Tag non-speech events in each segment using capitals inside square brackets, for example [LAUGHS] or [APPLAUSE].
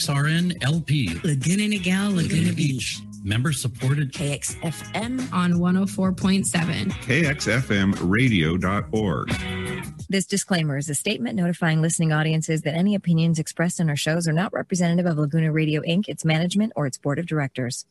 KXRN LP. Laguna Niguel, Laguna Beach. Member supported KXFM on 104.7. KXFMradio.org. This disclaimer is a statement notifying listening audiences that any opinions expressed in our shows are not representative of Laguna Radio Inc., its management, or its board of directors.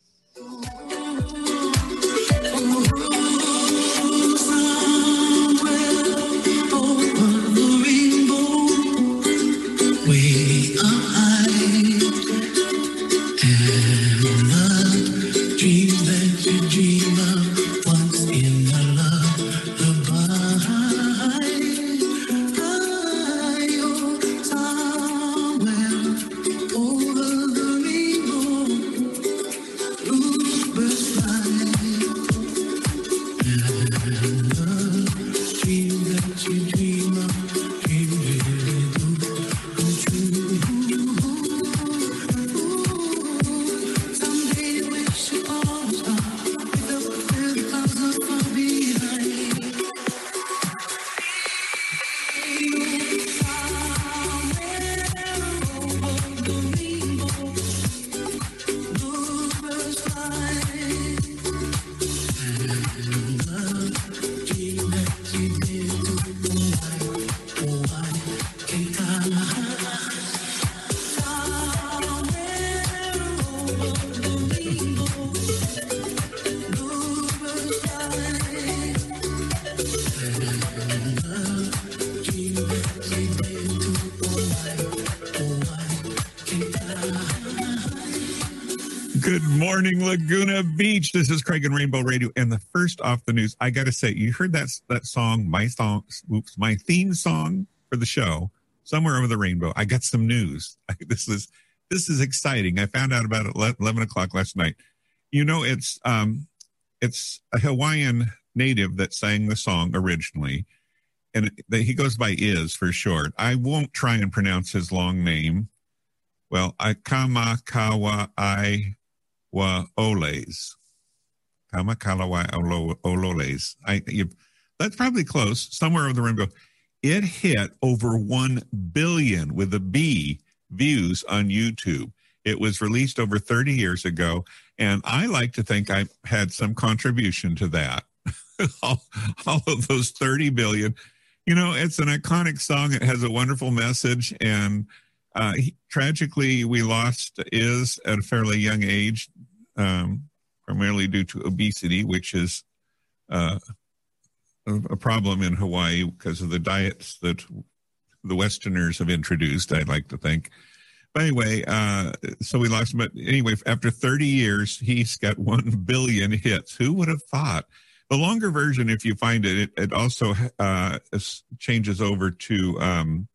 And Rainbow Radio. And the first off the news, I got to say, you heard that that song, my song, oops, my theme song for the show, somewhere over the rainbow. I got some news. [LAUGHS] This is this is exciting. I found out about it at eleven o'clock last night. You know, it's um, it's a Hawaiian native that sang the song originally, and he goes by Iz for short. I won't try and pronounce his long name. Well, I Kamakawa I wa oles. Kamakalawai olo- ololes. I you, that's probably close. Somewhere over the rainbow. It hit over one billion with a B views on YouTube. It was released over 30 years ago, and I like to think I had some contribution to that. [LAUGHS] all, all of those 30 billion. You know, it's an iconic song. It has a wonderful message, and uh, he, tragically, we lost Iz at a fairly young age, um, primarily due to obesity, which is uh, a, problem in Hawaii because of the diets that the Westerners have introduced. I'd like to think. But anyway, uh, so we lost him. But anyway, after 30 years, he's got 1 billion hits. Who would have thought? The longer version, if you find it, it, it also uh, changes over to um,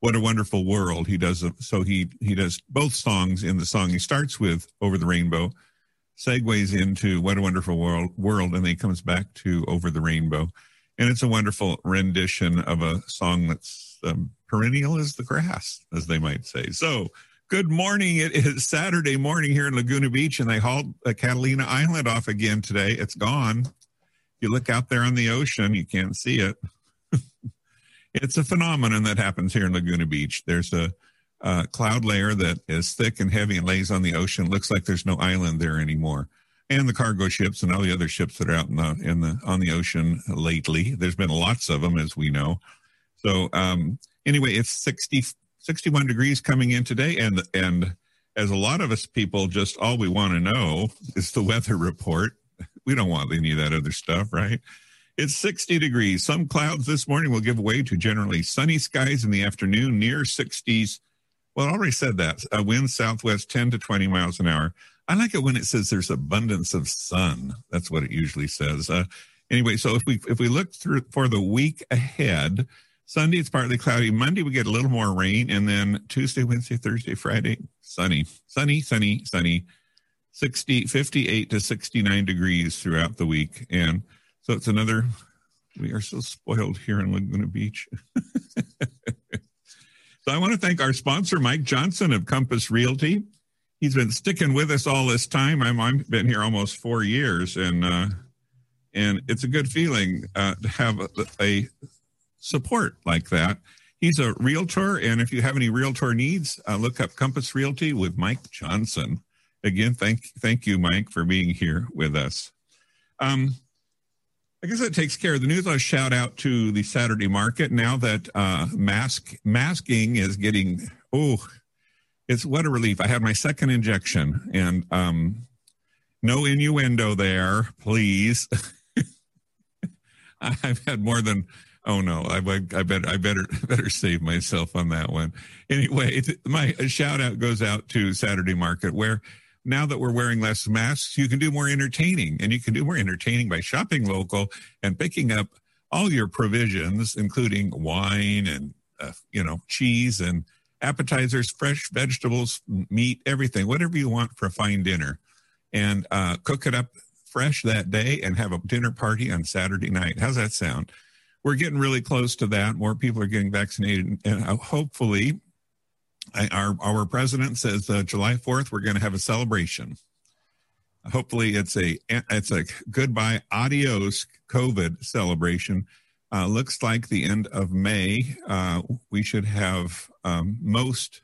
"What a Wonderful World." He does so he he does both songs in the song. He starts with "Over the Rainbow," segues into "What a Wonderful World," world, and then he comes back to "Over the Rainbow," and it's a wonderful rendition of a song that's um, perennial as the grass, as they might say. So. Good morning. It is Saturday morning here in Laguna Beach, and they hauled uh, Catalina Island off again today. It's gone you look out there on the ocean, you can't see it. [LAUGHS] it's a phenomenon that happens here in Laguna Beach. There's a, a, cloud layer that is thick and heavy and lays on the ocean. Looks like there's no island there anymore. And the cargo ships and all the other ships that are out in the in the on the ocean lately. There's been lots of them, as we know. So um, anyway, it's 60, 61 degrees coming in today, and and as a lot of us people just all we want to know is the [LAUGHS] weather report we don't want any of that other stuff, right? It's 60 degrees. Some clouds this morning will give way to generally sunny skies in the afternoon, near 60s. Well, I already said that. A wind southwest 10 to 20 miles an hour. I like it when it says there's abundance of sun. That's what it usually says. Uh, anyway, so if we if we look through for the week ahead, Sunday it's partly cloudy. Monday we get a little more rain, and then Tuesday, Wednesday, Thursday, Friday, sunny, sunny, sunny, sunny. 60, 58 to 69 degrees throughout the week. And so it's another, we are so spoiled here in Laguna Beach. [LAUGHS] so I want to thank our sponsor, Mike Johnson of Compass Realty. He's been sticking with us all this time. I'm, I've been here almost four years and, uh, and it's a good feeling uh, to have a, a support like that. he's a realtor, and if you have any realtor needs, uh, look up Compass Realty with Mike Johnson. Again, thank thank you, Mike, for being here with us. Um, I guess that takes care of the news. I'll shout out to the Saturday market now that uh, mask masking is getting oh, it's what a relief. I had my second injection, and um, no innuendo there, please. [LAUGHS] I've had more than oh no, I, I I better [LAUGHS] better save myself on that one. Anyway, my shout out goes out to Saturday Market where now that we're wearing less masks, you can do more entertaining, and you can do more entertaining by shopping local and picking up all your provisions, including wine and uh, you know cheese and appetizers, fresh vegetables, meat, everything, whatever you want for a fine dinner, and uh, cook it up fresh that day and have a dinner party on Saturday night. How's that sound? We're getting really close to that. More people are getting vaccinated, and uh, hopefully, Our our president says uh, July fourth we're going to have a celebration. Hopefully, it's a it's a goodbye, adios, COVID celebration. Uh, looks like the end of May, uh, we should have um, most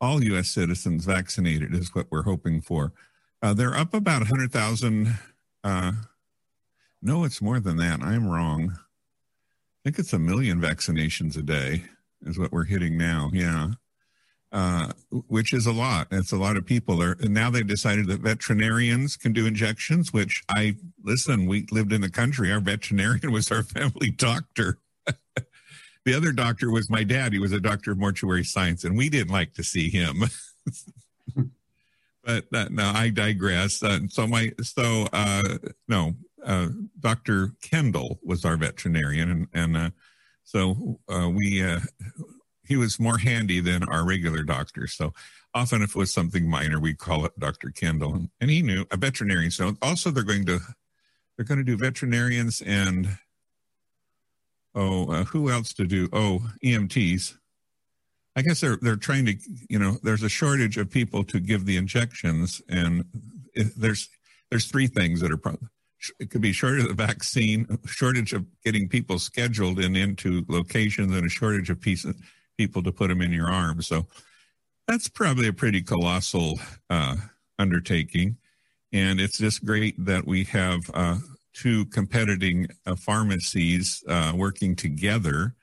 all U.S. citizens vaccinated, is what we're hoping for. Uh, they're up about 100,000. Uh, no, it's more than that. I'm wrong. I think it's a million vaccinations a day, is what we're hitting now. Yeah. Uh, which is a lot. It's a lot of people. There, and now they've decided that veterinarians can do injections. Which I listen. We lived in the country. Our veterinarian [LAUGHS] was our family doctor. [LAUGHS] the other doctor was my dad. He was a doctor of mortuary science, and we didn't like to see him. [LAUGHS] but uh, no, I digress. Uh, so my so uh, no, uh, Doctor Kendall was our veterinarian, and and uh, so uh, we he was more handy than our regular doctor. So often, if it was something minor, we'd call it Dr. Kendall, and he knew a veterinarian. So also, they're going to they're going to do veterinarians and oh, uh, who else to do? Oh, EMTs. I guess they're they're trying to you know there's a shortage of people to give the injections, and there's there's three things that are. Pro- it could be shortage of the vaccine, shortage of getting people scheduled and into locations, and a shortage of pieces people to put them in your arm. So that's probably a pretty colossal uh, undertaking. And it's just great that we have uh, two competing uh, pharmacies uh, working together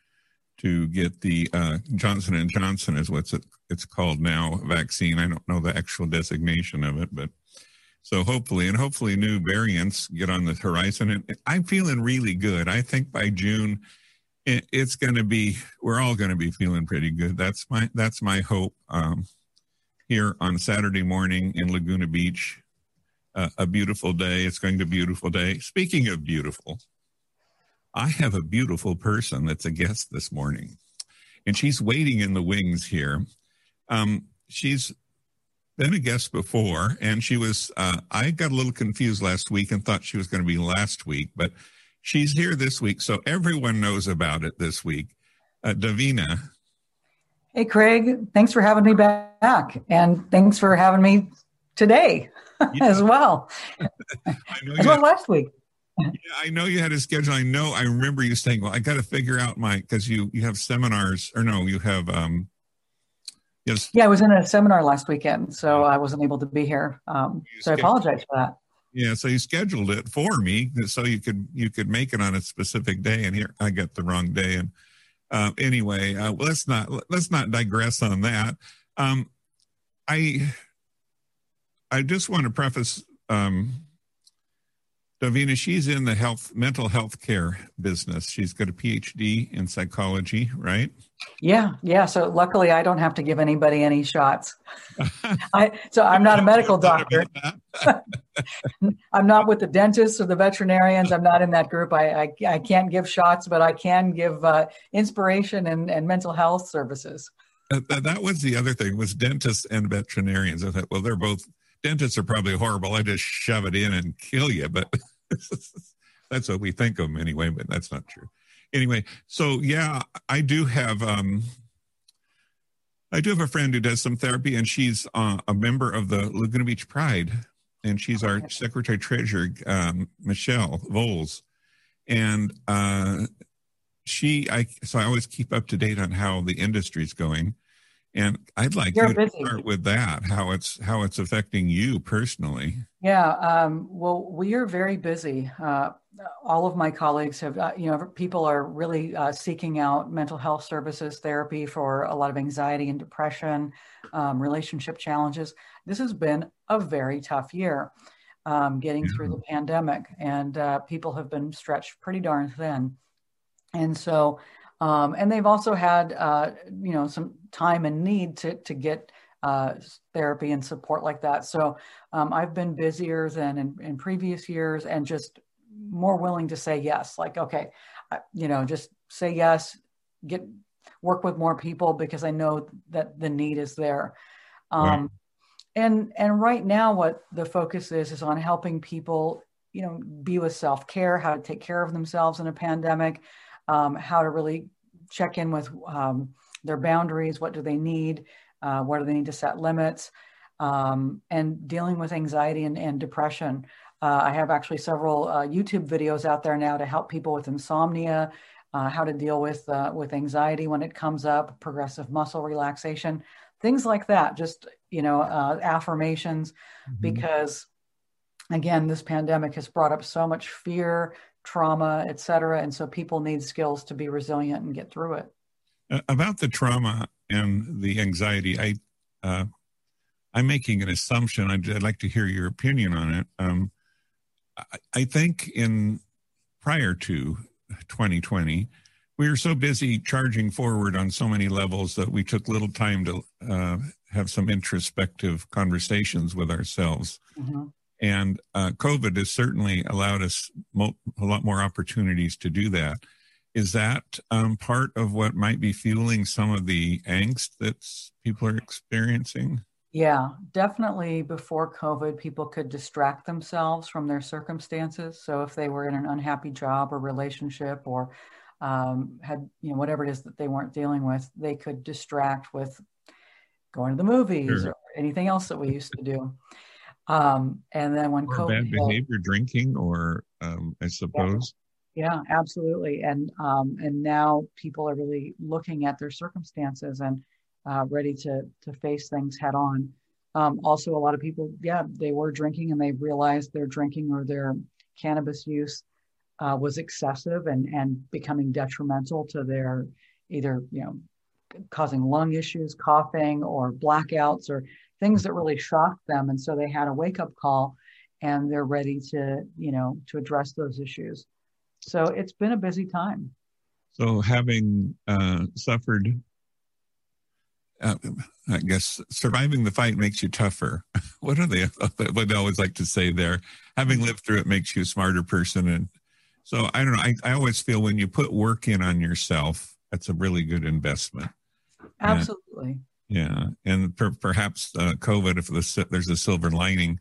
to get the uh, Johnson and Johnson is what's it, it's called now vaccine. I don't know the actual designation of it, but so hopefully and hopefully new variants get on the horizon. And I'm feeling really good. I think by June it's going to be we're all going to be feeling pretty good. That's my that's my hope um, here on saturday morning in laguna beach. Uh, a beautiful day. It's going to be a beautiful day. Speaking of beautiful i have a beautiful person that's a guest this morning and she's waiting in the wings here. Um, she's been a guest before and she was uh, i got a little confused last week and thought she was going to be last week but She's here this week, so everyone knows about it this week. Uh, Davina. Hey, Craig. Thanks for having me back, and thanks for having me today [LAUGHS] yeah. [LAUGHS] as well. as well last week. Yeah, I know you had a schedule. I know. I remember you saying, "Well, I got to figure out my because you you have seminars or no, you have um." Yes. Yeah, I was in a seminar last weekend, so I wasn't able to be here. Um, so I apologize for that. Yeah, so you scheduled it for me so you could you could make it on a specific day, and here I got the wrong day. And uh, anyway, uh, let's not let's not digress on that. Um, I I just want to preface um, Davina. She's in the health mental health care business. She's got a PhD in psychology, right? Yeah, yeah. So luckily, I don't have to give anybody any shots. I so I'm not a medical [LAUGHS] doctor. [LAUGHS] I'm not with the dentists or the veterinarians. I'm not in that group. I I, I can't give shots, but I can give uh, inspiration and, and mental health services. that, that was the other thing was dentists and veterinarians. I thought, well, they're both dentists are probably horrible. I just shove it in and kill you, but [LAUGHS] that's what we think of them anyway. But that's not true anyway, so yeah, I do have um, I do have a friend who does some therapy, and she's uh, a member of the Laguna Beach Pride, and she's our secretary treasurer, um, Michelle Voles, and uh, she, I so I always keep up to date on how the industry's going, and I'd like You're you to busy. start with that. How it's how it's affecting you personally. Yeah, um, well, we are very busy. Uh, all of my colleagues have, uh, you know, people are really uh, seeking out mental health services, therapy for a lot of anxiety and depression, um, relationship challenges. This has been a very tough year um, getting through the pandemic, and uh, people have been stretched pretty darn thin. And so, um, and they've also had, uh, you know, some time and need to to get uh, therapy and support like that. So um, I've been busier than in, in, previous years and just more willing to say yes. Like, okay, I, you know, just say yes, get work with more people because I know that the need is there. Um, right. And and right now, what the focus is is on helping people, you know, be with self care, how to take care of themselves in a pandemic, um, how to really check in with um, their boundaries, what do they need, uh, where do they need to set limits, um, and dealing with anxiety and, and depression. Uh, I have actually several uh, YouTube videos out there now to help people with insomnia, uh, how to deal with uh, with anxiety when it comes up, progressive muscle relaxation, things like that. Just you know, uh, affirmations, mm-hmm. because again, this pandemic has brought up so much fear, trauma, et cetera, and so people need skills to be resilient and get through it. about the trauma and the anxiety, I uh, I'm making an assumption. I'd, I'd, like to hear your opinion on it. Um, I, I, think in prior to 2020, we were so busy charging forward on so many levels that we took little time to uh, have some introspective conversations with ourselves. Mm-hmm. And uh, COVID has certainly allowed us mo- a lot more opportunities to do that. Is that um, part of what might be fueling some of the angst that people are experiencing? Yeah, definitely before COVID, people could distract themselves from their circumstances. So if they were in an unhappy job or relationship or um, had, you know, whatever it is that they weren't dealing with, they could distract with going to the movies sure. or anything else that we used to do. Um, and then when or COVID bad behavior, drinking, or um, I suppose. Yeah, yeah absolutely. And um, and now people are really looking at their circumstances and uh, ready to to face things head on. Um, also, a lot of people, yeah, they were drinking and they realized their drinking or their cannabis use uh, was excessive and and becoming detrimental to their either you know causing lung issues, coughing, or blackouts, or things that really shocked them. And so they had a wake up call, and they're ready to you know to address those issues. So it's been a busy time. So having uh, suffered uh, I guess surviving the fight makes you tougher. [LAUGHS] what are they? [LAUGHS] What they always like to say there. Having lived through it makes you a smarter person. And so I don't know. I, I always feel when you put work in on yourself, that's a really good investment. Absolutely. Yeah, and per, perhaps uh, COVID, if the, there's a silver lining,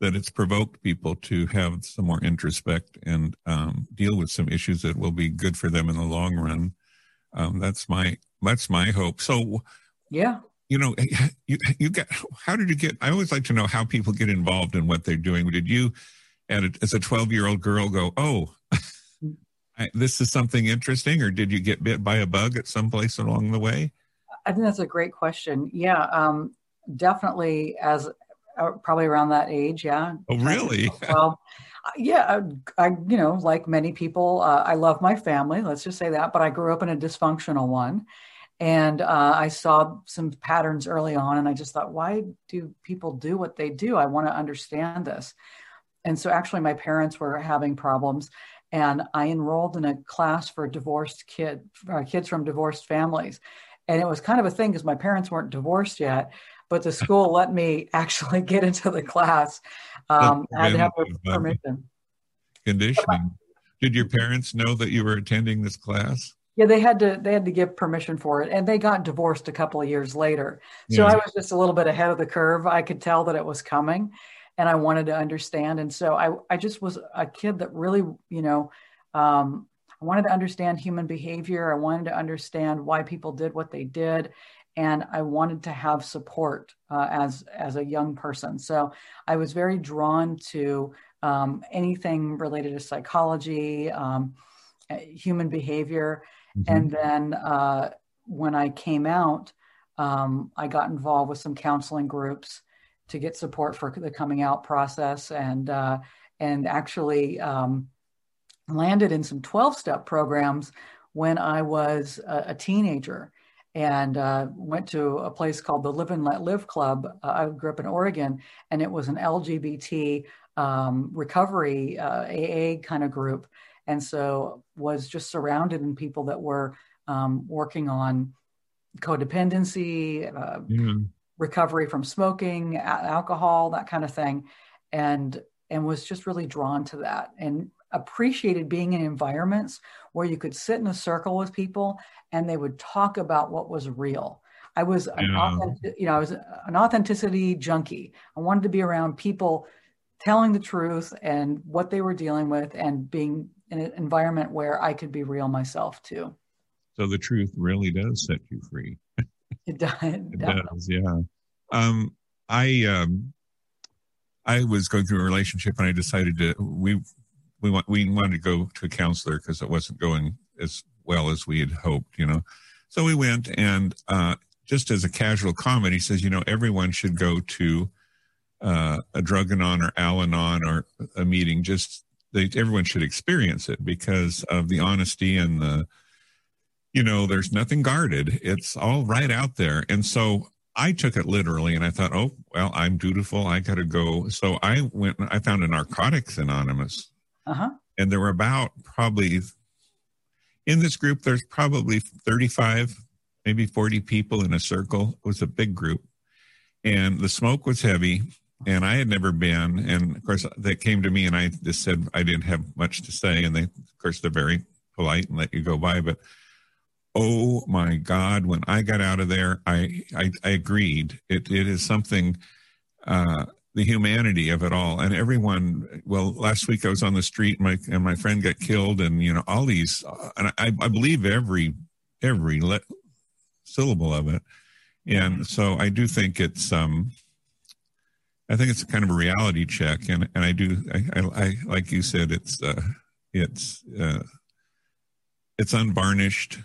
that it's provoked people to have some more introspect and um, deal with some issues that will be good for them in the long run. Um, that's my that's my hope. So yeah. You know, [LAUGHS] you you get how did you get I always like to know how people get involved in what they're doing. Did you as a 12-year-old girl go, "Oh, [LAUGHS] I, this is something interesting," or did you get bit by a bug at some place along the way? I think that's a great question. Yeah, um, definitely as uh, probably around that age. Yeah. Oh, really? [LAUGHS] well, yeah, I, I, you know, like many people, uh, I love my family. Let's just say that, but I grew up in a dysfunctional one, and uh, I saw some patterns early on, and I just thought, why do people do what they do? I want to understand this. And so, actually, my parents were having problems, and I enrolled in a class for divorced kid, uh, kids from divorced families, and it was kind of a thing because my parents weren't divorced yet, but the school let me actually [LAUGHS] get into the class. Um, I had to have permission. Conditioning. Did your parents know that you were attending this class? yeah they had to they had to give permission for it and they got divorced a couple of years later so yeah. i was just a little bit ahead of the curve i could tell that it was coming and i wanted to understand and so i i just was a kid that really you know um, i wanted to understand human behavior. I wanted to understand why people did what they did. And i wanted to have support uh, as as a young person. So i was very drawn to um, anything related to psychology um, human behavior. Mhm. And then uh, when I came out, um, I got involved with some counseling groups to get support for the coming out process, and uh, and actually um, landed in some twelve step programs when I was a, a teenager, and uh, went to a place called the Live and Let Live Club. Uh, I grew up in Oregon, and it was an LGBT um, recovery uh, AA kind of group, and so was just surrounded in people that were um, working on codependency, uh, Yeah. recovery from smoking, a- alcohol, that kind of thing, and and was just really drawn to that and appreciated being in environments where you could sit in a circle with people and they would talk about what was real. I was an authentic, you know, I was an authenticity junkie. I wanted to be around people telling the truth and what they were dealing with and being in an environment where I could be real myself too. So the truth really does set you free. It does. [LAUGHS] It does, yeah. Um, I um, I was going through a relationship, and I decided to we we want we wanted to go to a counselor because it wasn't going as well as we had hoped, you know. So we went, and uh, just as a casual comment, he says, you know, everyone should go to uh, a drug anon or Al-Anon or a meeting. Just they, everyone should experience it because of the honesty and the you know, there's nothing guarded. It's all right out there. And so I took it literally and I thought, oh, well, I'm dutiful. I got to go. So I went, I found a Narcotics Anonymous, Uh-huh. and there were about probably in this group, there's probably 35, maybe 40 people in a circle. It was a big group. And the smoke was heavy. And I had never been. And of course, they came to me and I just said I didn't have much to say. And they, of course, they're very polite and let you go by. But oh my god when i got out of there i i, I agreed it, it is something uh the humanity of it all. And everyone well last week i was on the street and my and my friend got killed and you know all these uh, and i i believe every every le- syllable of it. And so i do think it's um i think it's kind of a reality check and and i do i i, I like you said it's uh it's uh it's unvarnished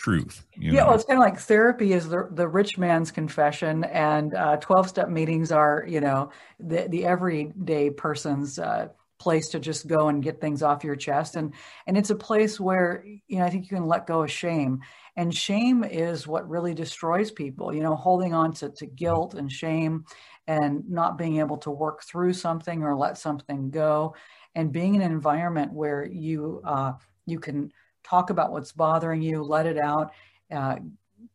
truth. You yeah, know? well, it's kind of like therapy is the, the rich man's confession, and uh, 12 step meetings are, you know, the, the everyday person's uh, place to just go and get things off your chest. And, and it's a place where, you know, I think you can let go of shame. And shame is what really destroys people, you know, holding on to, to guilt and shame and not being able to work through something or let something go. And being in an environment where you, uh, you can talk about what's bothering you, let it out, uh,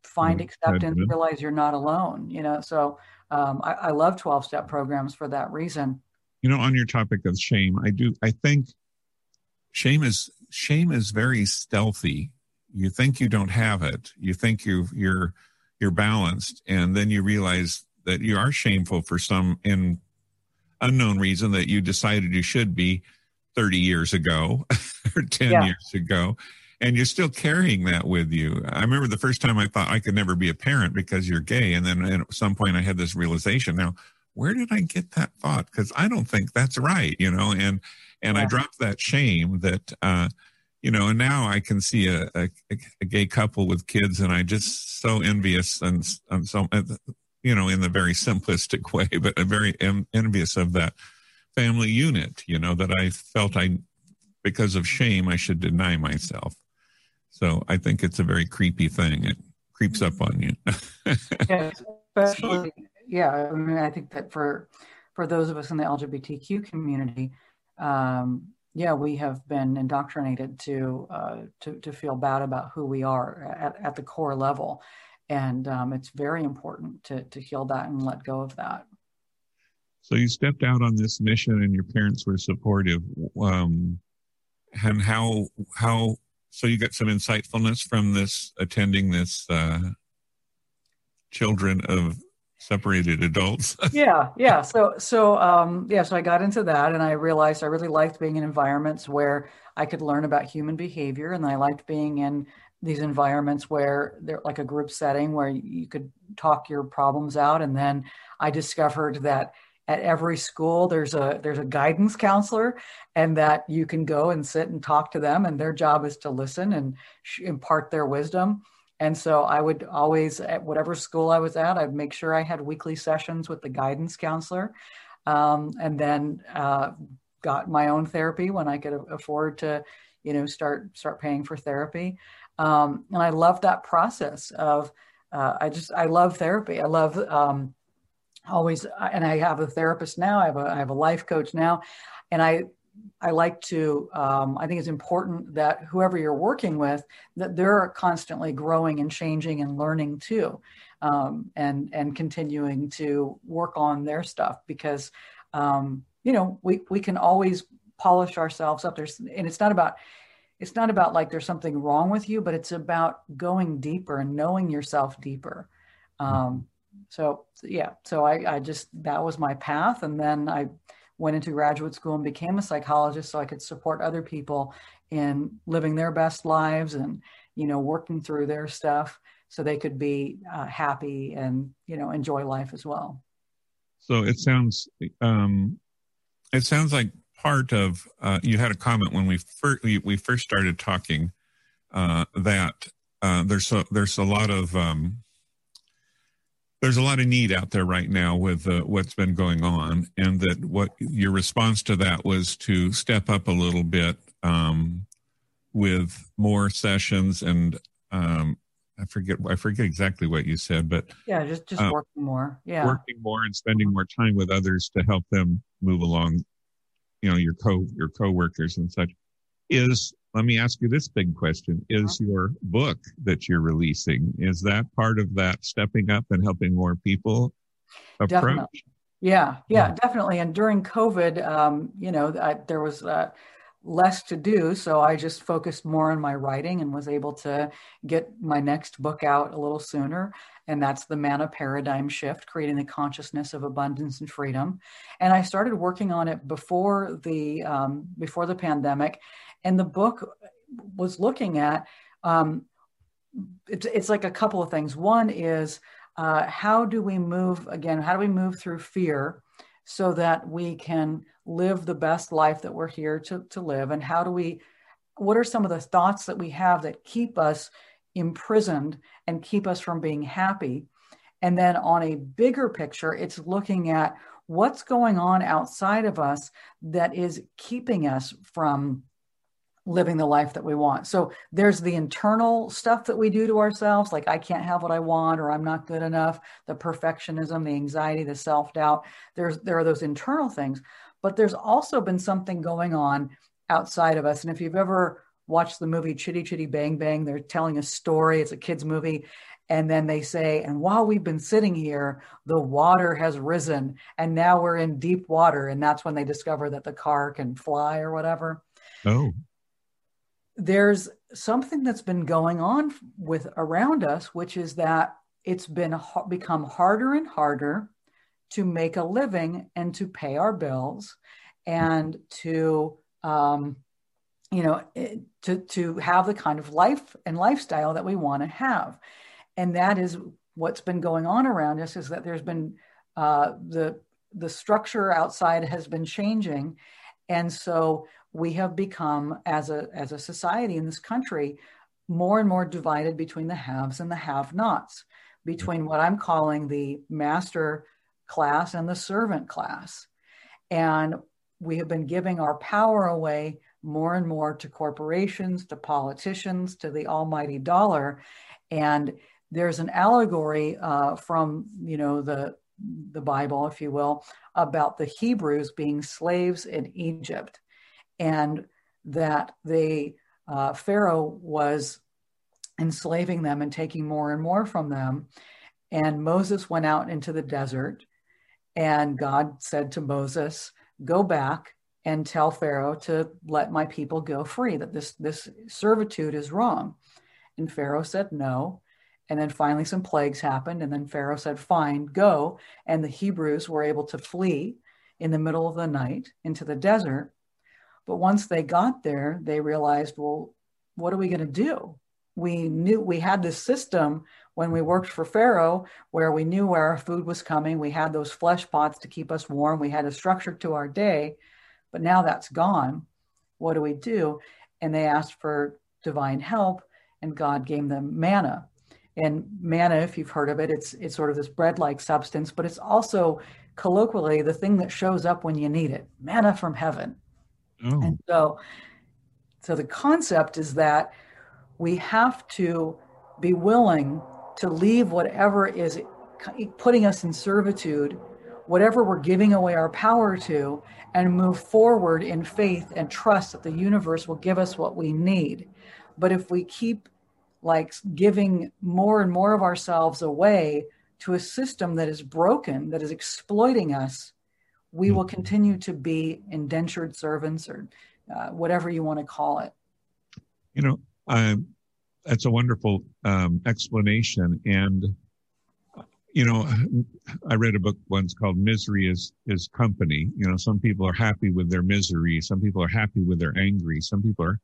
find Mm, acceptance, realize you're not alone. You know, so um, I, I love 12 step programs for that reason. you know, on your topic of shame, I do. I think shame is shame is very stealthy. You think you don't have it. You think you you're you're balanced, and then you realize that you are shameful for some in unknown reason that you decided you should be 30 years ago [LAUGHS] or 10 Yeah. years ago and you're still carrying that with you. I remember the first time i thought i could never be a parent because you're gay and then at some point i had this realization. Now where did i get that thought? Because i don't think that's right you know and and i dropped that shame that uh you know and now i can see a, a, a gay couple with kids and i just so envious and, and so you know in the very simplistic [LAUGHS] way but a very en- envious of that family unit you know that i felt i because of shame i should deny myself so i think it's a very creepy thing it creeps up on you [LAUGHS] Yeah, yeah. I mean, I think that for for those of us in the LGBTQ community, um, yeah, we have been indoctrinated to uh, to to feel bad about who we are at, at the core level, and um, it's very important to to heal that and let go of that. So you stepped out on this mission and your parents were supportive. Um and how how so you got some insightfulness from this attending this uh children of separated adults? [LAUGHS] Yeah yeah. So so um yeah so i got into that and i realized i really liked being in environments where i could learn about human behavior and i liked being in these environments where they're like a group setting where you could talk your problems out. And then i discovered that at every school there's a there's a guidance counselor and that you can go and sit and talk to them and their job is to listen and impart their wisdom. And so i would always at whatever school i was at i'd make sure i had weekly sessions with the guidance counselor um, and then uh, got my own therapy when i could afford to you know start start paying for therapy. Um, and i love that process of uh, i just i love therapy. I love um, always and i have a therapist now i have a, I have a life coach now and i i like to um, i think it's important that whoever you're working with that they're constantly growing and changing and learning too um, and and continuing to work on their stuff because um, you know we we can always polish ourselves up. There's and it's not about it's not about like there's something wrong with you but it's about going deeper and knowing yourself deeper um, so yeah so I, I just that was my path. And then i went into graduate school and became a psychologist so i could support other people in living their best lives and you know working through their stuff so they could be uh, happy and you know enjoy life as well. So it sounds um it sounds like part of uh, you had a comment when we first we, first started talking uh, that uh, there's a, there's a lot of um, there's a lot of need out there right now with uh, what's been going on, and that what your response to that was to step up a little bit um, with more sessions and um, I forget I forget exactly what you said, but yeah, just just uh, working more, yeah, working more and spending more time with others to help them move along. You know, your co your coworkers and such is let me ask you this big question. Is uh-huh. your book that you're releasing is that part of that stepping up and helping more people approach? Definitely. yeah yeah definitely. And during covid um, you know I, there was uh, less to do so i just focused more on my writing and was able to get my next book out a little sooner. And that's the manna paradigm shift creating the consciousness of abundance and freedom. And i started working on it before the um, before the pandemic and the book was looking at um, it's, it's like a couple of things. One is uh, how do we move again how do we move through fear so that we can live the best life that we're here to, to live? And how do we what are some of the thoughts that we have that keep us imprisoned and keep us from being happy? And then on a bigger picture it's looking at what's going on outside of us that is keeping us from living the life that we want. So there's the internal stuff that we do to ourselves, like I can't have what I want or I'm not good enough, the perfectionism, the anxiety, the self-doubt. There's there are those internal things, but there's also been something going on outside of us. And if you've ever watched the movie Chitty Chitty Bang Bang, they're telling a story, it's a kids movie, and then they say, and while we've been sitting here, the water has risen and now we're in deep water and that's when they discover that the car can fly or whatever. Oh there's something that's been going on with around us, which is that it's been become harder and harder to make a living and to pay our bills and to um, you know eh, to to have the kind of life and lifestyle that we want to have. And that is what's been going on around us is that there's been uh, the the structure outside has been changing. And so we have become as a as a society in this country more and more divided between the haves and the have-nots between what i'm calling the master class and the servant class. And we have been giving our power away more and more to corporations to politicians to the almighty dollar. And there's an allegory uh, from you know the the bible if you will about the hebrews being slaves in egypt and that they uh, Pharaoh was enslaving them and taking more and more from them. And Moses went out into the desert, and God said to Moses, "Go back and tell Pharaoh to let my people go free. That this this servitude is wrong." And Pharaoh said no. And then finally, some plagues happened. And then Pharaoh said, Fine, go. And the Hebrews were able to flee in the middle of the night into the desert. But once they got there, they realized, well, what are we going to do? we knew we had this system when we worked for Pharaoh where we knew where our food was coming. We had those flesh pots to keep us warm. We had a structure to our day, but now that's gone. What do we do? And they asked for divine help, and God gave them manna. And manna, if you've heard of it, it's it's sort of this bread-like substance, but it's also colloquially the thing that shows up when you need it. Manna from heaven. Oh. And so, so the concept is that we have to be willing to leave whatever is putting us in servitude, whatever we're giving away our power to, and move forward in faith and trust that the universe will give us what we need. But if we keep like giving more and more of ourselves away to a system that is broken, that is exploiting us, we will continue to be indentured servants or uh, whatever you want to call it. You know, that's a wonderful um, explanation. And, you know, I read a book once called Misery is, is Company. You know, some people are happy with their misery. Some people are happy with their angry. Some people are,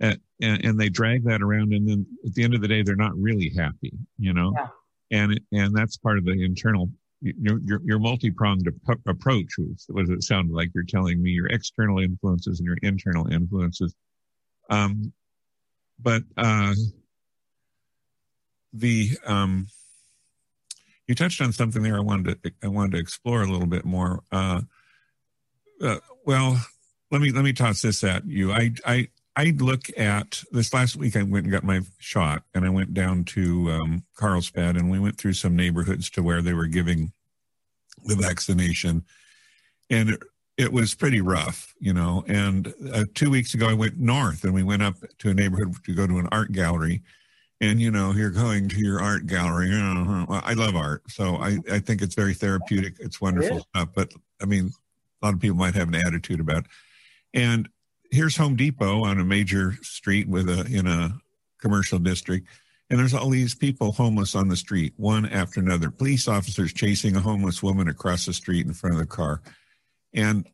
uh, and, and, they drag that around. And then at the end of the day, they're not really happy, you know? Yeah. And, and that's part of the internal your, your, your multi-pronged ap- approach was what it sounded like you're telling me your external influences and your internal influences um, but uh, the um, you touched on something there. I wanted to I wanted to explore a little bit more. Uh, uh, well, let me let me toss this at you. I I I look at this last week. I went and got my shot, and I went down to um, Carlsbad, and we went through some neighborhoods to where they were giving the vaccination, and it, it was pretty rough, you know. And uh, two weeks ago, I went north, and we went up to a neighborhood to go to an art gallery, and you know, you're going to your art gallery. Well, I love art, so I I think it's very therapeutic. It's wonderful stuff. But I mean, a lot of people might have an attitude about. It. And here's Home Depot on a major street with a in a commercial district, and there's all these people homeless on the street, one after another. Police officers chasing a homeless woman across the street in front of the car, and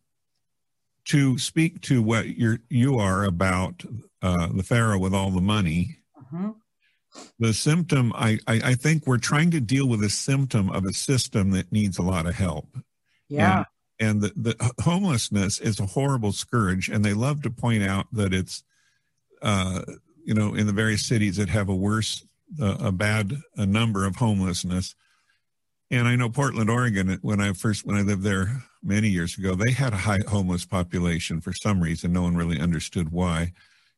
to speak to what you're you are about uh, the pharaoh with all the money. Mm-hmm. The symptom, I, I, I think we're trying to deal with a symptom of a system that needs a lot of help. Yeah. And and the, the homelessness is a horrible scourge and they love to point out that it's uh, you know in the various cities that have a worse uh, a bad a number of homelessness. And i know portland oregon when i first when i lived there many years ago they had a high homeless population for some reason. No one really understood why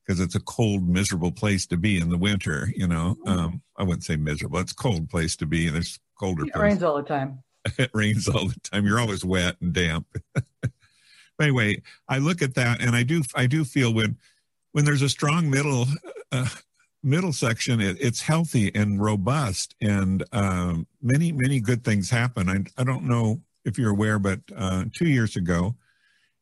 because it's a cold miserable place to be in the winter you know? Um, i wouldn't say miserable it's a cold place to be and there's colder it rains all the time [LAUGHS] it rains all the time. You're always wet and damp. [LAUGHS] anyway, I look at that and I do I do feel when when there's a strong middle uh, middle section, it, it's healthy and robust, and um, many many good things happen. I I don't know if you're aware, but uh, two years ago,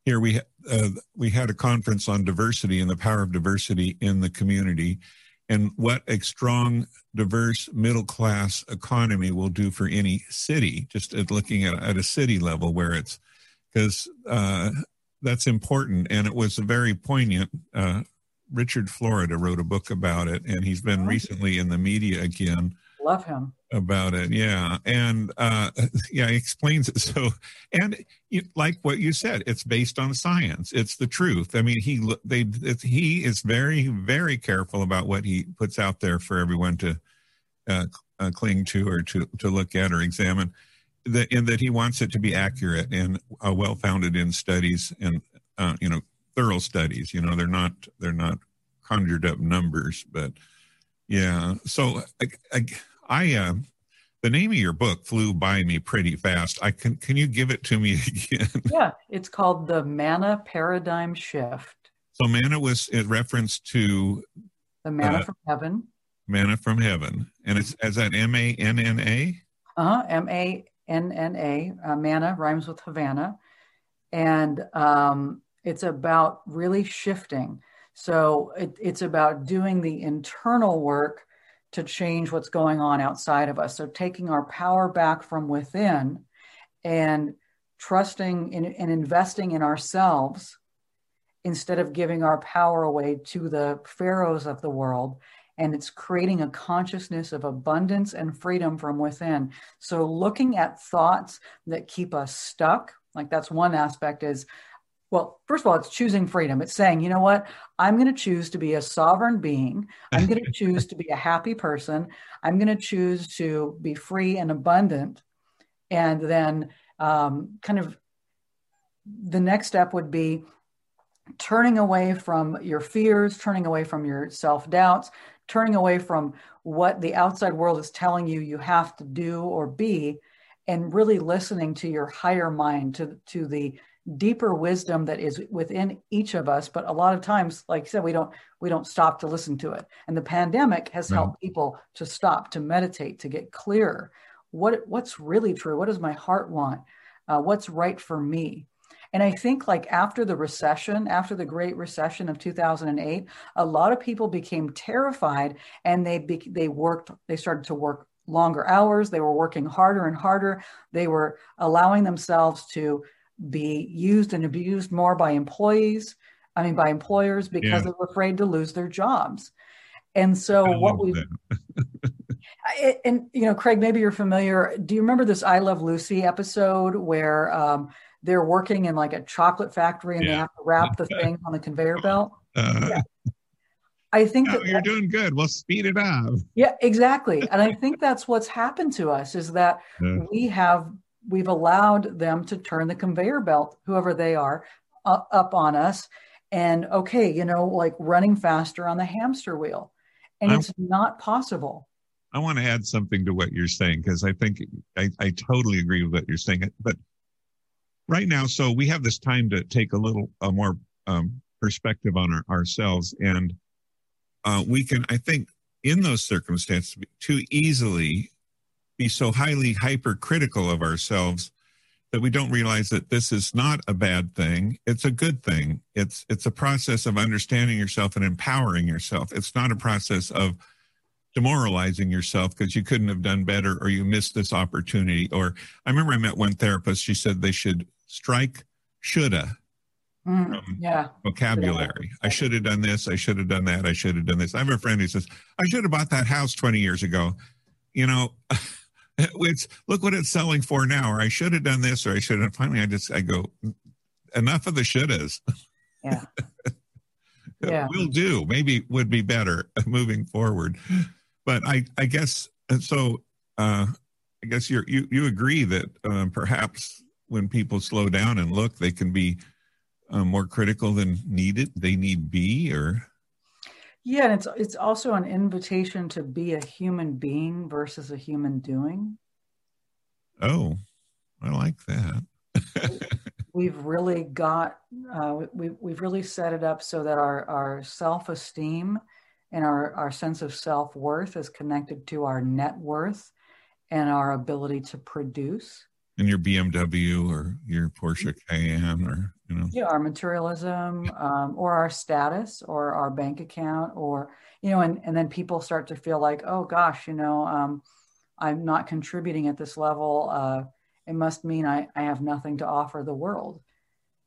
here we uh, we had a conference on diversity and the power of diversity in the community and what a strong, diverse middle class economy will do for any city, just at looking at, at a city level where it's because uh, that's important. And it was a very poignant. Uh, Richard Florida wrote a book about it, and he's been recently in the media again. Love him. About it yeah. And uh [LAUGHS] yeah he explains it. So and like what you said it's based on science. It's the truth. I mean he they he is very very careful about what he puts out there for everyone to uh, uh, cling to or to to look at or examine. That in that he wants it to be accurate and uh, well founded in studies and uh, you know thorough studies. You know they're not they're not conjured up numbers but yeah. So I, I I uh, the name of your book flew by me pretty fast. I can can you give it to me [LAUGHS] again? Yeah, it's called the Manna Paradigm Shift. So manna was in reference to the manna uh, from heaven. Manna from heaven, and it's as that M A N N A. Uh huh. M A N N A. Uh, manna rhymes with Havana, and um, it's about really shifting. So it, it's about doing the internal work to change what's going on outside of us. So taking our power back from within and trusting in, and investing in ourselves instead of giving our power away to the pharaohs of the world and it's creating a consciousness of abundance and freedom from within. So looking at thoughts that keep us stuck, like that's one aspect is well, first of all, it's choosing freedom. It's saying, you know what? I'm going to choose to be a sovereign being. I'm going [LAUGHS] to choose to be a happy person. I'm going to choose to be free and abundant. And then, um, kind of, the next step would be turning away from your fears, turning away from your self doubts, turning away from what the outside world is telling you you have to do or be, and really listening to your higher mind, to, to the deeper wisdom that is within each of us but a lot of times like i said we don't we don't stop to listen to it. And the pandemic has helped people to stop to meditate to get clearer what what's really true? What does my heart want? Uh, what's right for me? And I think like after the recession, after the great recession of 2008, a lot of people became terrified and they be, they worked they started to work longer hours, they were working harder and harder. They were allowing themselves to be used and abused more by employees, I mean by employers because yeah. they're afraid to lose their jobs. And so what we [LAUGHS] and you know, Craig, maybe you're familiar. Do you remember this I Love Lucy episode where um, they're working in like a chocolate factory and yeah. they have to wrap the [LAUGHS] thing on the conveyor belt. Uh, yeah. I think that you're doing good. Well, speed it up. Yeah, exactly. and I think that's what's happened to us is that yeah. we have we've allowed them to turn the conveyor belt, whoever they are, uh, up on us. And okay, you know, like running faster on the hamster wheel. And I'm, it's not possible. I want to add something to what you're saying because I think I, I totally agree with what you're saying. But right now, so we have this time to take a little a more um, perspective on our, ourselves, and uh, we can, I think, in those circumstances, too easily be so highly hypercritical of ourselves that we don't realize that this is not a bad thing. It's a good thing. It's it's a process of understanding yourself and empowering yourself. It's not a process of demoralizing yourself because you couldn't have done better or you missed this opportunity. Or i remember i met one therapist she said they should strike shoulda mm, yeah. vocabulary. I should have done this i should have done that i should have done this. I have a friend who says i should have bought that house 20 years ago. You know [LAUGHS] [LAUGHS] it's look what it's selling for now or i should have done this or i should have finally i just i go enough of the shouldas [LAUGHS] yeah. [LAUGHS] Yeah. will do. Maybe would be better moving forward. But i i guess so uh i guess you you you agree that um, perhaps when people slow down and look, they can be uh, more critical than needed. They need be or. Yeah, and it's it's also an invitation to be a human being versus a human doing. Oh, I like that. [LAUGHS] we've really got uh, we, we've really set it up so that our our self esteem and our our sense of self worth is connected to our net worth and our ability to produce in your BMW or your Porsche Cayenne or you know? Yeah our materialism um, or our status or our bank account or you know and, and then people start to feel like oh gosh you know um, I'm not contributing at this level uh, it must mean I, I have nothing to offer the world.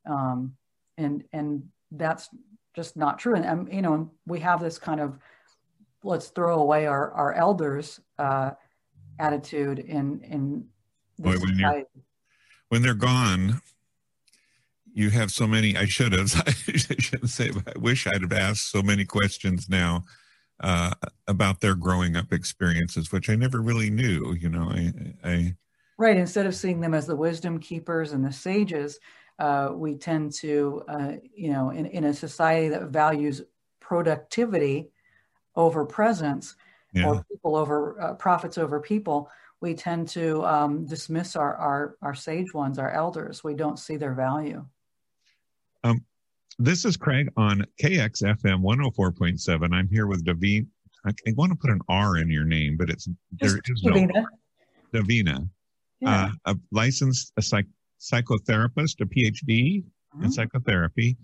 Um, and and that's just not true. And, and you know we have this kind of let's throw away our our elders uh, attitude in in Boy, when, you're, when they're gone, you have so many. I should have. [LAUGHS] I shouldn't say. I wish I'd have asked so many questions now uh, about their growing up experiences, which I never really knew. You know, I, I right. Instead of seeing them as the wisdom keepers and the sages, uh, we tend to, uh, you know, in, in a society that values productivity over presence, yeah. or people over uh, profits over people we tend to um, dismiss our, our, our sage ones, our elders. We don't see their value. Um, this is Craig on KXFM 104.7. I'm here with Davina. I, I want to put an R in your name, but it's there is Davina. no Davina, yeah. uh, a licensed a psych, psychotherapist, a PhD mm-hmm. in psychotherapy,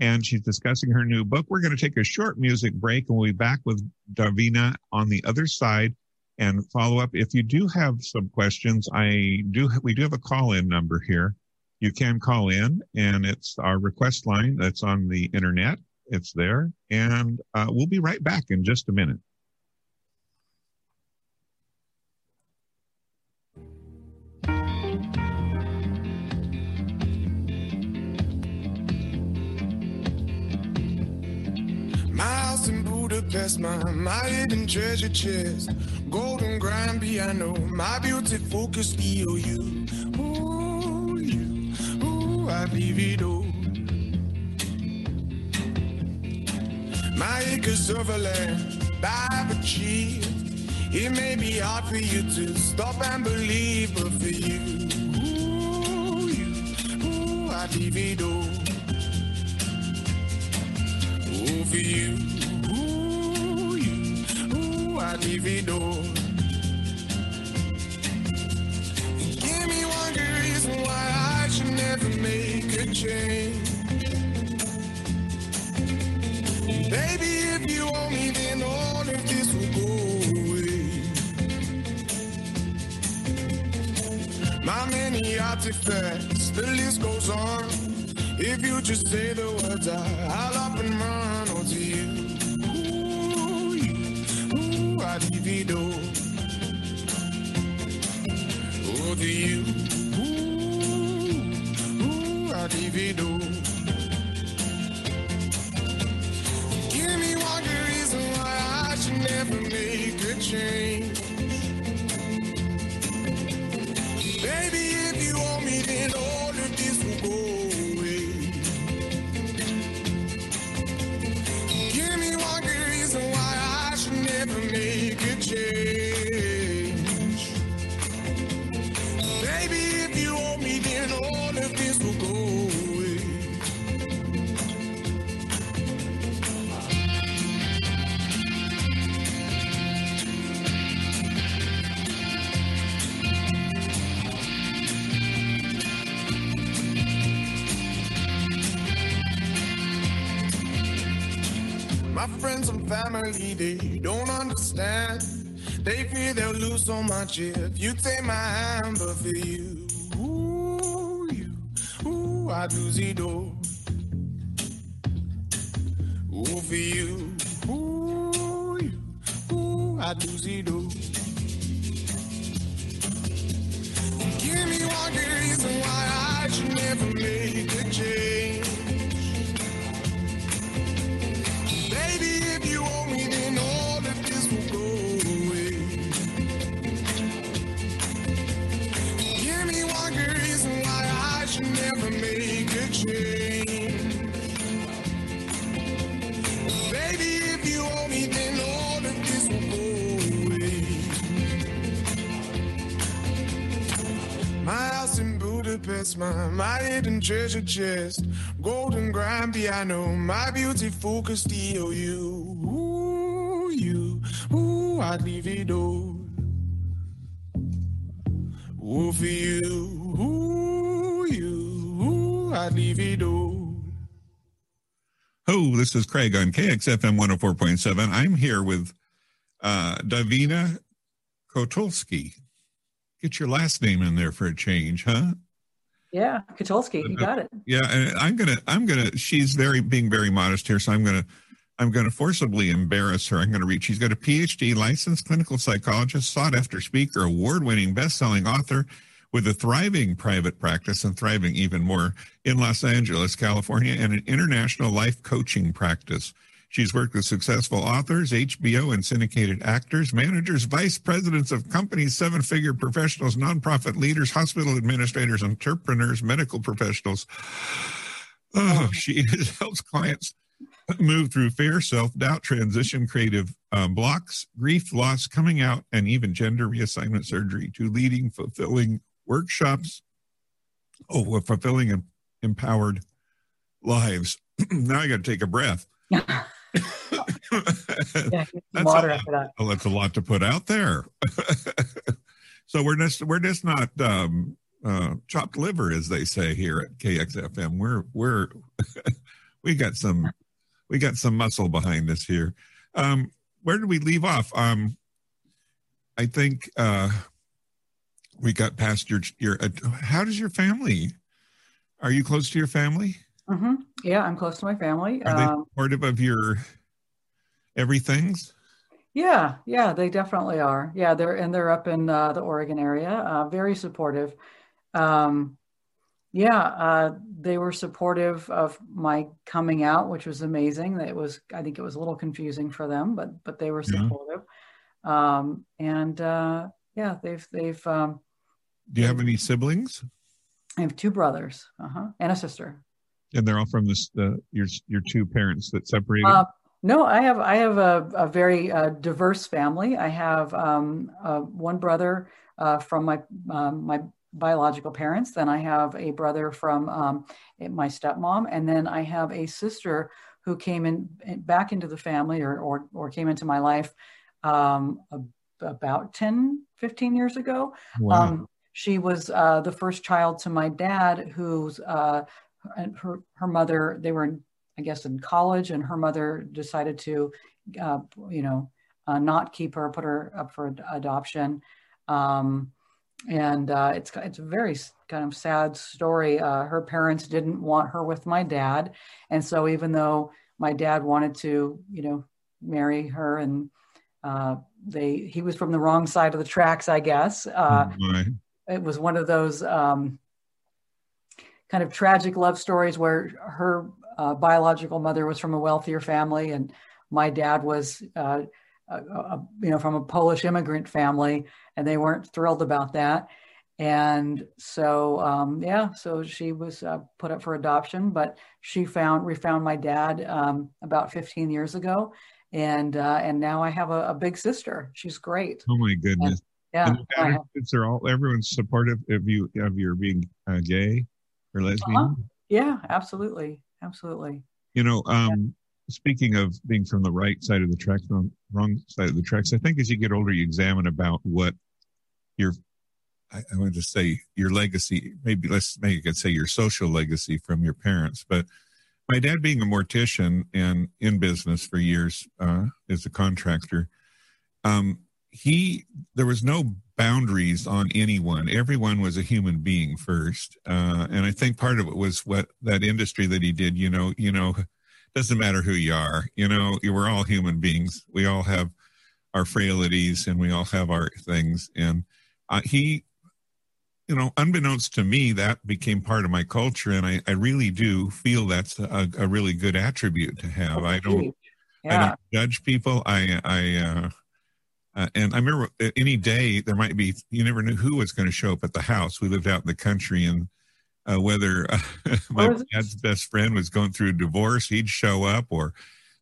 and she's discussing her new book. We're going to take a short music break, and we'll be back with Davina on the other side and follow up. If you do have some questions, I do, we do have a call in number here. You can call in and it's our request line that's on the internet. It's there and uh, we'll be right back in just a minute. Budapest, my, my hidden treasure chest. Golden grand piano, my beauty focus EOU. Ooh, you, ooh, I leave it all. My acres of land I've achieved. It may be hard for you to stop and believe, but for you, ooh, you, ooh, I leave it all. Ooh, for you, Give me one good reason why I should never make a change. Baby, if you of this will go away. My many artifacts, the list goes on. If you just say the words, I'll up and run divido. Oh, to you. Ooh, ooh, I family, they don't understand. They fear they'll lose so much if you take my hand, but for you, ooh, you, ooh, I lose it all. Ooh, for you, ooh, you, ooh, I lose it all. My, hidden treasure chest, golden grand piano, my beauty focused EOU. Ooh, you, ooh, I'd leave it all. Ooh, for you, ooh, you, ooh, I'd leave it all. Oh, this is Craig on KXFM 104.7. I'm here with uh, Davina Kotulski. Get your last name in there for a change, huh? Yeah, Kotulski, you got it. Yeah, and I'm gonna, I'm gonna. She's very being very modest here, so I'm gonna, I'm gonna forcibly embarrass her. I'm gonna read. She's got a PhD, licensed clinical psychologist, sought after speaker, award-winning, best-selling author, with a thriving private practice and thriving even more in Los Angeles, California, and an international life coaching practice. She's worked with successful authors, HBO and syndicated actors, managers, vice presidents of companies, seven figure professionals, nonprofit leaders, hospital administrators, entrepreneurs, medical professionals. Oh, she [LAUGHS] helps clients move through fear, self doubt, transition, creative um, blocks, grief, loss, coming out, and even gender reassignment surgery to leading, fulfilling workshops. Oh, fulfilling and empowered lives. [CLEARS THROAT] now I got to take a breath. [LAUGHS] [LAUGHS] Yeah, That's a- that. Well, that's a lot to put out there. [LAUGHS] so we're just we're just not um, uh, chopped liver, as they say here at KXFM. We're we're [LAUGHS] we got some we got some muscle behind us here. Um, where did we leave off? Um, I think uh, we got past your your. Uh, how does your family? Are you close to your family? Hmm Yeah, I'm close to my family. Are they Um, supportive of your everything's? Yeah, yeah, they definitely are. Yeah, they're and they're up in uh, the Oregon area, uh, very supportive. Um, yeah, uh, they were supportive of my coming out, which was amazing. It was, I think, it was a little confusing for them, but but they were Yeah. supportive. Um, and uh, yeah, they've they've um, Do you have any siblings? I have two brothers, uh-huh, and a sister. And they're all from this the your your two parents that separated. Uh, no, I have I have a, a very uh, diverse family. I have um, uh, one brother uh, from my um, my biological parents. Then I have a brother from um, my stepmom, and then I have a sister who came in back into the family or or, or came into my life um, about 10, 15 years ago. wow. Um, she was uh, the first child to my dad, who's uh, and her her mother. They were, in, I guess, in college, and her mother decided to, uh, you know, uh, not keep her, put her up for ad- adoption. Um, and uh, it's it's a very kind of sad story. Uh, her parents didn't want her with my dad, and so even though my dad wanted to, you know, marry her, and uh, they he was from the wrong side of the tracks, I guess. Uh, Oh, it was one of those um, kind of tragic love stories where her uh, biological mother was from a wealthier family and my dad was uh, uh, uh, you know from a polish immigrant family and they weren't thrilled about that. And so um, yeah so she was uh, put up for adoption but she found we found my dad um, about 15 years ago and uh, and now i have a, a big sister. She's great. Oh my goodness. yeah And the all everyone's supportive of you of your being uh, gay or lesbian. Uh-huh. yeah absolutely absolutely You know, um, speaking of being from the right side of the tracks, wrong, wrong side of the tracks, I think as you get older, you examine about what your, I, I want to say your legacy, maybe let's maybe you could say your social legacy from your parents. But my dad being a mortician and in business for years uh, as a contractor, um, he, there was no boundaries on anyone. Everyone was a human being first. Uh, and I think part of it was what that industry that he did, you know, you know, doesn't matter who you are you know we're all human beings we all have our frailties and we all have our things and uh, he you know unbeknownst to me that became part of my culture and i, I really do feel that's a, a really good attribute to have i don't I don't judge people. I, I, uh, uh, and I remember uh, any day there might be, you never knew who was going to show up at the house. We lived out in the country and, uh, whether [LAUGHS] uh, my Where was it? dad's best friend was going through a divorce, he'd show up or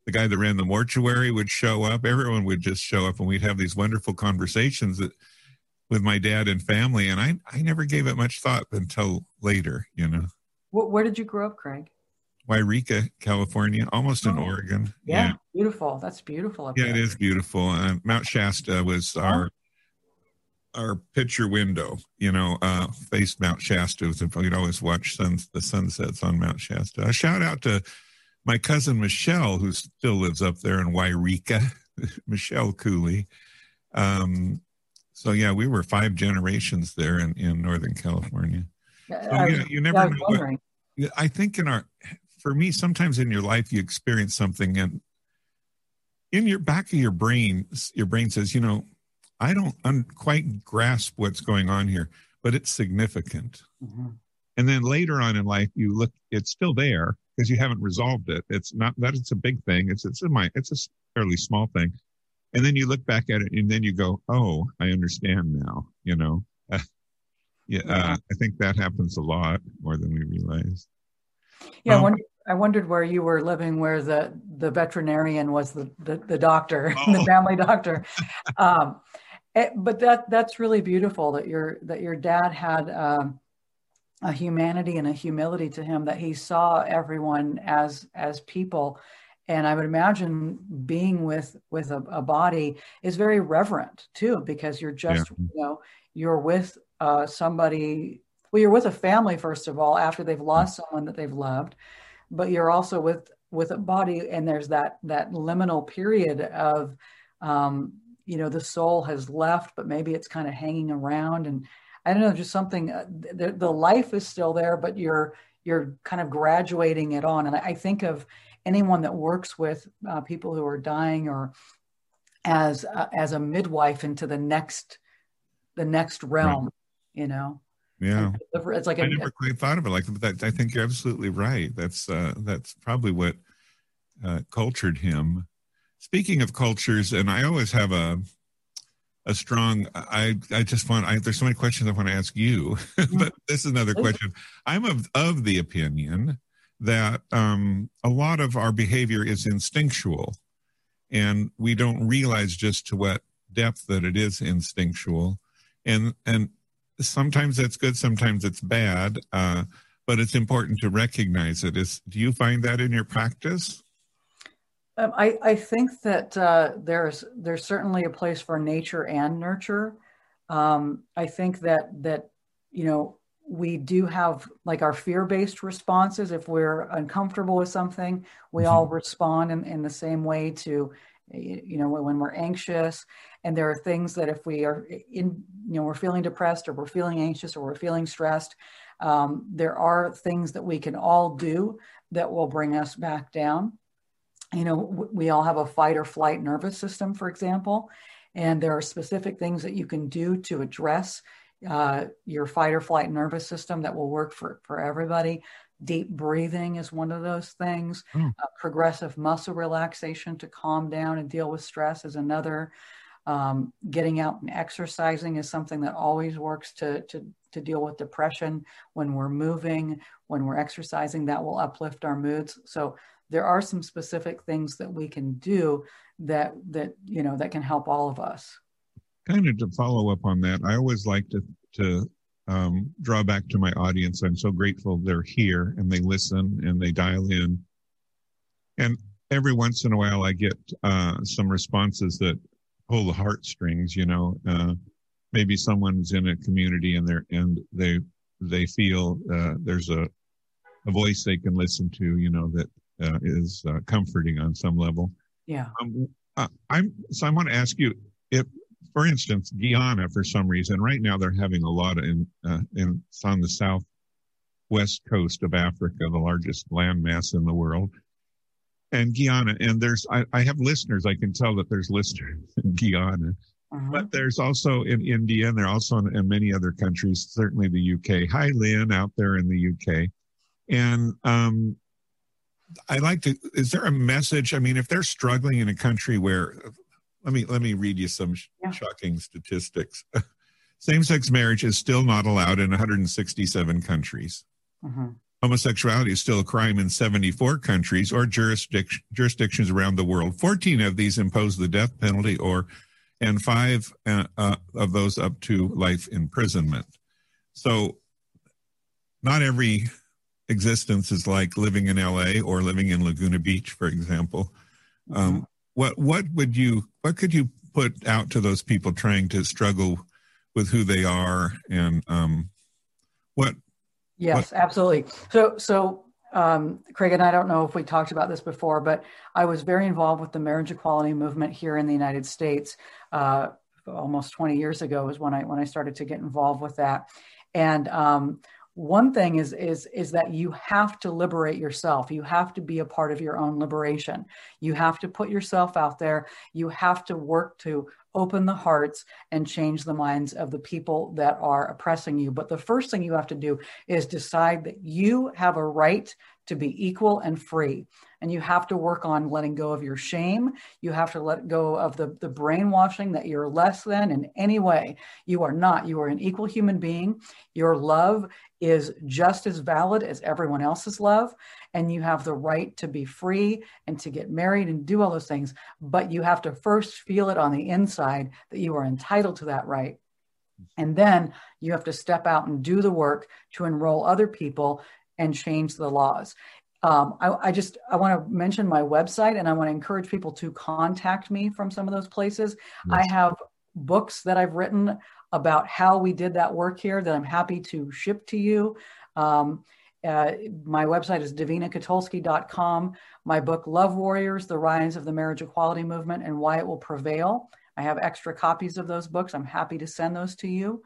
the guy that ran the mortuary would show up. Everyone would just show up and we'd have these wonderful conversations that, with my dad and family. And I, I never gave it much thought until later, you know, Wh- where did you grow up craig Yreka, California, almost in Oh, Oregon. yeah, beautiful that's beautiful Yeah, it there. is beautiful. Uh, Mount Shasta was our our picture window. You know, uh, faced Mount Shasta. It was- We'd always watch suns, the sunsets on Mount Shasta. A shout out to my cousin Michelle, who still lives up there in Yreka, [LAUGHS] Michelle Cooley. Um, so yeah, we were five generations there in, in Northern California. So, yeah, you never know. What, I think in our, for me, sometimes in your life you experience something, and in your back of your brain, your brain says, you know, I don't un- quite grasp what's going on here, but it's significant. Mhm. And then later on in life, you look, it's still there because you haven't resolved it. It's not that it's a big thing. It's it's a mi- it's a fairly small thing. And then you look back at it, and then you go, "Oh, I understand now." You know, [LAUGHS] yeah. Uh, I think that happens a lot more than we realize. Yeah, Um, wonder- I wondered where you were living, where the the veterinarian was the the, the doctor, [LAUGHS] the Oh. family doctor. Um, eh, but that that's really beautiful that your that your dad had um, a humanity and a humility to him that he saw everyone as as people. And I would imagine being with with a, a body is very reverent too, because you're just you know you're with uh, somebody. Well, you're with a family first of all after they've lost someone that they've loved, but you're also with with a body, and there's that that liminal period of um, you know the soul has left, but maybe it's kind of hanging around, and I don't know, just something. Uh, the, the life is still there, but you're you're kind of graduating it on, and I, I think of anyone that works with uh, people who are dying or as uh, as a midwife into the next the next realm you know Yeah. It's like I a, never quite thought of it like that. I think you're absolutely right. That's uh, that's probably what uh, cultured him. Speaking of cultures, and I always have a a strong. I I just want. I, there's so many questions I want to ask you, [LAUGHS] but this is another question. I'm of of the opinion that um, a lot of our behavior is instinctual, and we don't realize just to what depth that it is instinctual, and and sometimes that's good, sometimes it's bad. Uh, but it's important to recognize it. Is do you find that in your practice? Um, I, I think that uh, there's there's certainly a place for nature and nurture. Um, I think that that you know we do have like our fear-based responses. If we're uncomfortable with something, we mm-hmm. all respond in, in the same way to you know when we're anxious. And there are things that if we are in you know we're feeling depressed or we're feeling anxious or we're feeling stressed, um, there are things that we can all do that will bring us back down you know, we all have a fight or flight nervous system, for example, and there are specific things that you can do to address uh, your fight or flight nervous system that will work for, for everybody. Deep breathing is one of those things. Mm. Uh, progressive muscle relaxation to calm down and deal with stress is another. Um, getting out and exercising is something that always works to, to, to deal with depression. When we're moving, when we're exercising, that will uplift our moods. So there are some specific things that we can do that that you know that can help all of us kind of to follow up on that i always like to to um, draw back to my audience i'm so grateful they're here and they listen and they dial in and every once in a while i get uh, some responses that pull the heartstrings you know uh, maybe someone's in a community and they're and they they feel uh, there's a a voice they can listen to you know that uh, is uh, comforting on some level. Yeah. Um, I'm so I want to ask you if, for instance, Guyana, for some reason, right now they're having a lot of in uh, in it's on the southwest coast of Africa, the largest landmass in the world. And Guyana, and there's I, I have listeners. I can tell that there's listeners [LAUGHS] in Guyana. Uh-huh. But there's also in India, and there are also in, in, many other countries, certainly the UK. Hi, Lynn, out there in the UK. And um, I like to. Is there a message? I mean, if they're struggling in a country where, let me let me read you some yeah. shocking statistics. [LAUGHS] Same-sex marriage is still not allowed in 167 countries. Mm-hmm. Homosexuality is still a crime in 74 countries or jurisdic- jurisdictions around the world. 14 of these impose the death penalty, or and five uh, uh, of those up to life imprisonment. So, not every existence is like living in LA or living in Laguna Beach, for example. Mm-hmm. Um, what what would you what could you put out to those people trying to struggle with who they are and um, what? Yes, what? absolutely. So so um, Craig and I don't know if we talked about this before, but I was very involved with the marriage equality movement here in the United States. Uh, almost 20 years ago was when I when I started to get involved with that, and um, one thing is is is that you have to liberate yourself. You have to be a part of your own liberation. You have to put yourself out there. You have to work to open the hearts and change the minds of the people that are oppressing you. But the first thing you have to do is decide that you have a right to be equal and free. And you have to work on letting go of your shame. You have to let go of the, the brainwashing that you're less than in any way. You are not. You are an equal human being. Your love is just as valid as everyone else's love and you have the right to be free and to get married and do all those things but you have to first feel it on the inside that you are entitled to that right and then you have to step out and do the work to enroll other people and change the laws um, I, I, just I want to mention my website, and I want to encourage people to contact me from some of those places. Yes. I have books that I've written about how we did that work here that I'm happy to ship to you. Um, uh, my website is davinakotulski.com. My book, Love Warriors The Rise of the Marriage Equality Movement and Why It Will Prevail. I have extra copies of those books. I'm happy to send those to you.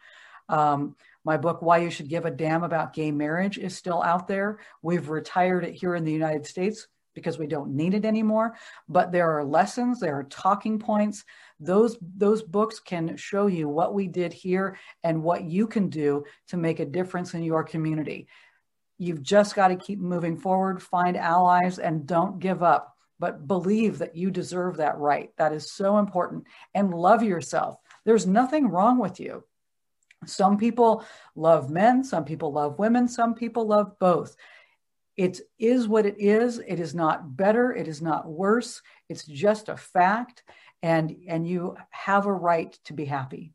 Um, my book, Why You Should Give a Damn About Gay Marriage, is still out there. We've retired it here in the United States because we don't need it anymore. But there are lessons, there are talking points. Those those books can show you what we did here and what you can do to make a difference in your community. You've just got to keep moving forward, find allies, and don't give up. But believe that you deserve that right. That is so important. And love yourself. There's nothing wrong with you. Some people love men, some people love women, some people love both. It is what it is. It is not better, it is not worse. It's just a fact and and you have a right to be happy.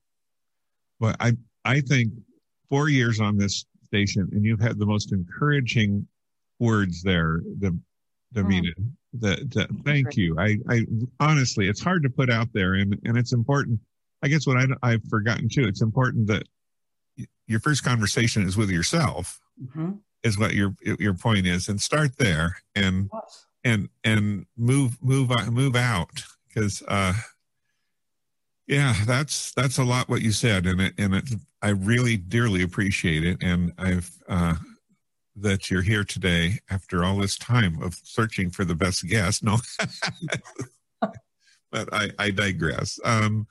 Well, I I think 4 years on this station and you've had the most encouraging words there, the Davina. Mm. The, the, thank you. I, I honestly, it's hard to put out there, and and it's important. I guess what I, I've forgotten too. It's important that your first conversation is with yourself mm-hmm. is what your your point is and start there and yes. and and move move move out because uh yeah that's that's a lot what you said and it and it i really dearly appreciate it and i've uh that you're here today after all this time of searching for the best guest. No. [LAUGHS] But i i digress. Um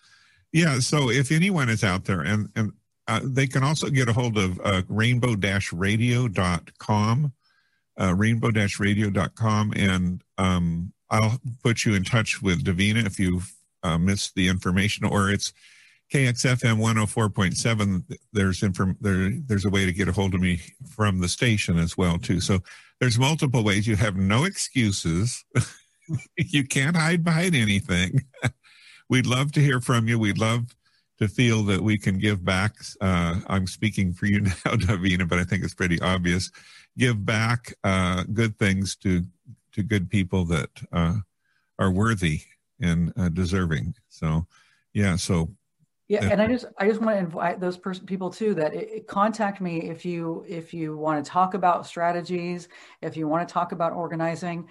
yeah so if anyone is out there and and uh, they can also get a hold of uh, rainbow-radio.com, uh, rainbow-radio.com, and um, I'll put you in touch with Davina if you've uh, missed the information, or it's KXFM 104.7. There's inform- there, there's a way to get a hold of me from the station as well too. So there's multiple ways. You have no excuses. [LAUGHS] you can't hide behind anything. [LAUGHS] We'd love to hear from you. We'd love to feel that we can give back. Uh, I'm speaking for you [LAUGHS] now, Davina, but I think it's pretty obvious. Give back uh, good things to to good people that uh, are worthy and uh, deserving. So, yeah. So. Yeah, and I just I just want to invite those person people too that it, it contact me if you if you want to talk about strategies, if you want to talk about organizing.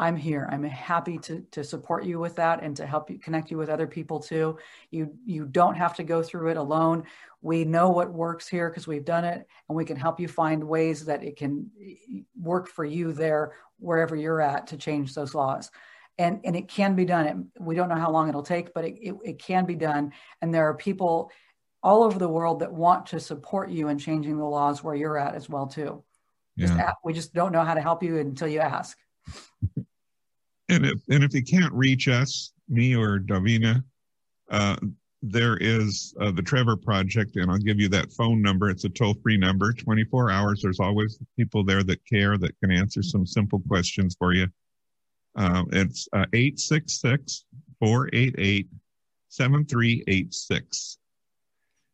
I'm here. I'm happy to, to support you with that and to help you connect you with other people too. You you don't have to go through it alone. We know what works here because we've done it, and we can help you find ways that it can work for you there wherever you're at to change those laws. And and it can be done. It, we don't know how long it'll take, but it, it, it can be done. And there are people all over the world that want to support you in changing the laws where you're at as well too. Yeah. Just, we just don't know how to help you until you ask. And if, and if you can't reach us, me or Davina, uh, there is uh, the Trevor Project, and I'll give you that phone number. It's a toll free number, 24 hours. There's always people there that care, that can answer some simple questions for you. Uh, it's 866 488 7386.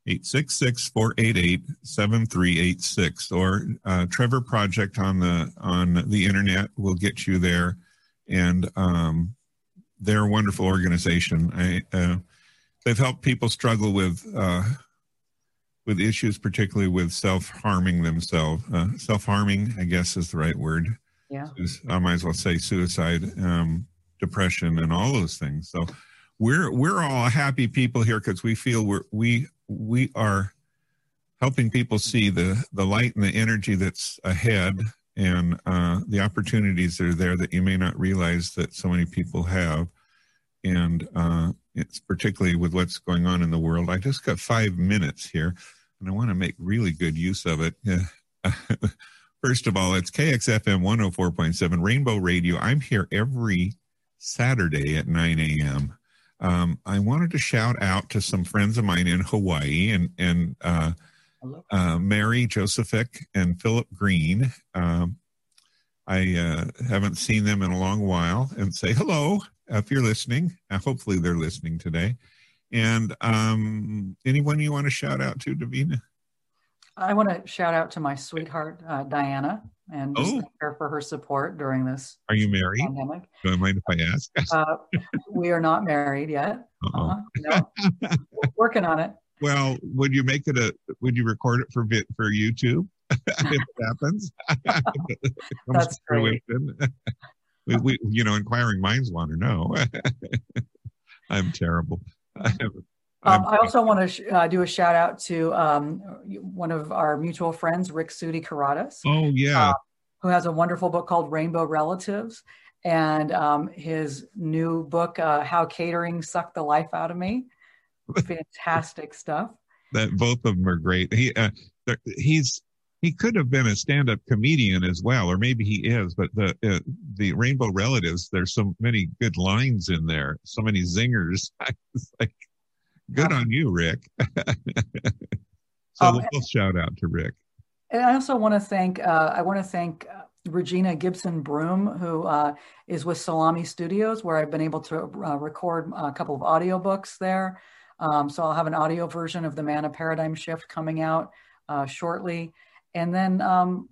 866 488 7386 or uh, Trevor Project on the on the internet will get you there and um, they're a wonderful organization. I, uh, they've helped people struggle with uh, with issues, particularly with self harming themselves. Uh, self harming, I guess, is the right word. Yeah. I might as well say suicide, um, depression, and all those things. So we're we're all happy people here because we feel we're we we are helping people see the the light and the energy that's ahead and uh, the opportunities that are there that you may not realize that so many people have. And uh, it's particularly with what's going on in the world. I just got five minutes here, and I want to make really good use of it. [LAUGHS] First of all, it's KXFM 104.7 Rainbow Radio. I'm here every Saturday at 9 a.m. Um, I wanted to shout out to some friends of mine in Hawaii and and uh, uh, Mary Josephic and Philip Green. Um, I uh, haven't seen them in a long while and say hello if you're listening. Uh, hopefully, they're listening today. And um, anyone you want to shout out to, Davina? I want to shout out to my sweetheart, uh, Diana, and just oh. thank her for her support during this. Are you married? Pandemic. Do I mind if I ask? uh, we are not married yet. Uh-huh. No. [LAUGHS] Working on it. Well, would you make it a? Would you record it for bit for YouTube [LAUGHS] if it happens? [LAUGHS] That's great. we, we, you know, inquiring minds want to know. [LAUGHS] I'm terrible. Um, I also want to sh- uh, do a shout out to um, one of our mutual friends, Rick Sudi Karadas. Oh yeah, uh, who has a wonderful book called Rainbow Relatives, and um, his new book, uh, How Catering Sucked the Life Out of Me. Fantastic stuff. That both of them are great. He uh, he's he could have been a stand-up comedian as well, or maybe he is. But the uh, the Rainbow Relatives, there's so many good lines in there, so many zingers. [LAUGHS] Like, good on you, Rick. [LAUGHS] so Um, we'll both shout out to Rick. And I also want to thank uh, I want to thank uh, Regina Gibson Broom, who uh, is with Salami Studios, where I've been able to uh, record a couple of audiobooks there. Um, so I'll have an audio version of the Manna Paradigm Shift coming out uh, shortly. And then um,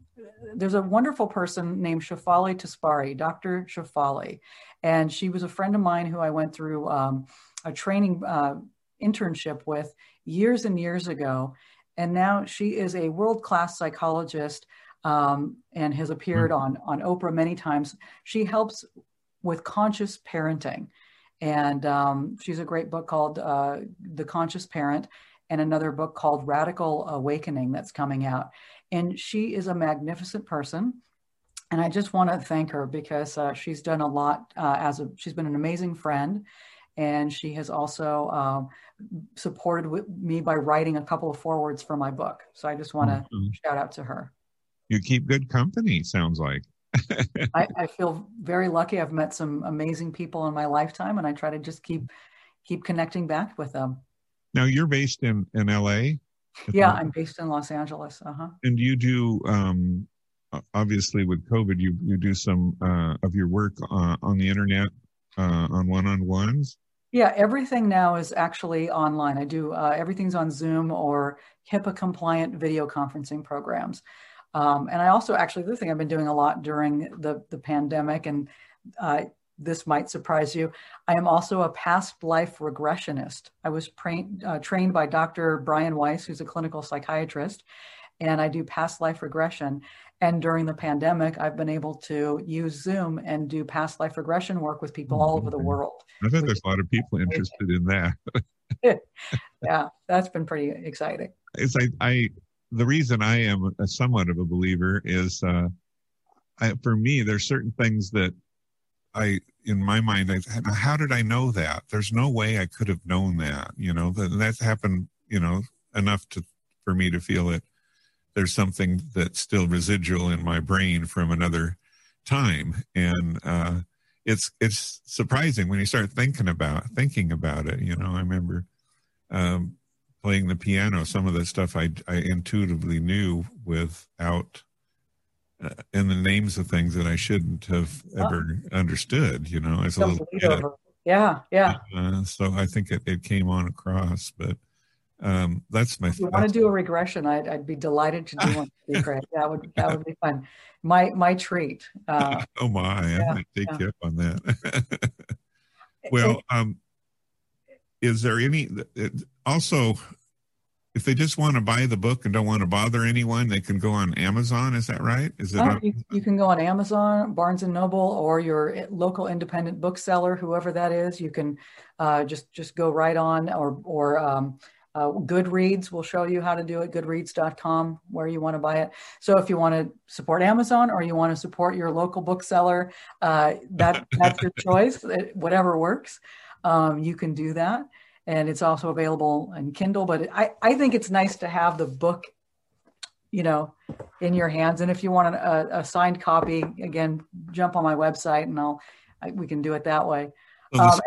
there's a wonderful person named Shefali Tsabary, Dr. Shefali. And she was a friend of mine who I went through um, a training uh, internship with years and years ago. And now she is a world class psychologist um, and has appeared on, on Oprah many times. She helps with conscious parenting. And um, she's a great book called uh, The Conscious Parent and another book called Radical Awakening that's coming out. And she is a magnificent person. And I just want to thank her because uh, she's done a lot uh, as a, she's been an amazing friend. And she has also um, supported me by writing a couple of forwards for my book. So I just want to Mhm. shout out to her. You keep good company. Sounds like. [LAUGHS] I, I feel very lucky. I've met some amazing people in my lifetime, and I try to just keep keep connecting back with them. Now you're based in in L.A. Yeah, I'm based in Los Angeles. Uh huh. and you do um obviously with covid you you do some uh of your work uh, on the internet uh on one-on-ones Yeah, everything now is actually online. I do uh, everything's on Zoom or HIPAA compliant video conferencing programs. Um, and I also actually, the thing I've been doing a lot during the, the pandemic, and uh, this might surprise you, I am also a past life regressionist. I was trained uh, trained by Dr. Brian Weiss, who's a clinical psychiatrist, and I do past life regression. And during the pandemic, I've been able to use Zoom and do past life regression work with people all over the Mhm. world. i bet there's a lot of people interested in that [LAUGHS] Yeah, that's been pretty exciting. it's i i the reason i am a somewhat of a believer is uh I, for me there's certain things that i in my mind I, how did i know that? There's no way i could have known that you know? That that's happened you know enough to for me to feel it there's something that's still residual in my brain from another time. And uh it's it's surprising when you start thinking about thinking about it you know? I remember um playing the piano some of the stuff i i intuitively knew without uh, and the names of things that i shouldn't have ever understood you know as a little kid. Yeah, yeah. uh, so i think it, it came on across but um that's my If you want to do a regression, I'd, I'd be delighted to do [LAUGHS] one. That would that would be fun. My my treat. Uh, [LAUGHS] oh my i'm gonna take yeah. you up on that [LAUGHS] well um is there any also if they just want to buy the book and don't want to bother anyone they can go on amazon is that right is it on, you, you can go on Amazon, Barnes and Noble, or your local independent bookseller, whoever that is. You can uh, just just go right on, or or um, uh, Goodreads will show you how to do it. Goodreads.com, where you want to buy it. So if you want to support Amazon or you want to support your local bookseller, uh, that that's your [LAUGHS] choice. It- whatever works, um, you can do that. And it's also available in Kindle. But I, I think it's nice to have the book, you know, in your hands. And if you want a, a signed copy, again, jump on my website and I'll I, we can do it that way. Um,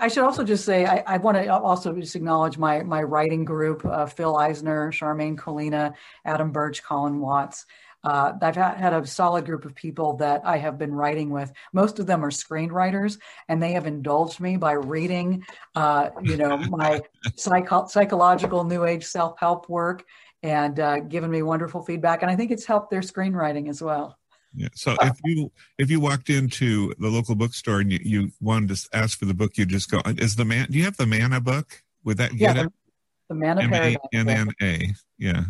I should also just say I, I want to also just acknowledge my my writing group: uh, Phil Eisner, Charmaine Colina, Adam Birch, Colin Watts. Uh, I've had, a solid group of people that I have been writing with. Most of them are screenwriters, and they have indulged me by reading, uh, you know, my psycho- psychological new age self help work and uh, given me wonderful feedback. And I think it's helped their screenwriting as well. Yeah. So if you if you walked into the local bookstore and you, you wanted to ask for the book, you just go. Is the man? Do you have the Manna book? Would that Yeah, get the, it? the Manna M A Paradigm. N N A. Yeah.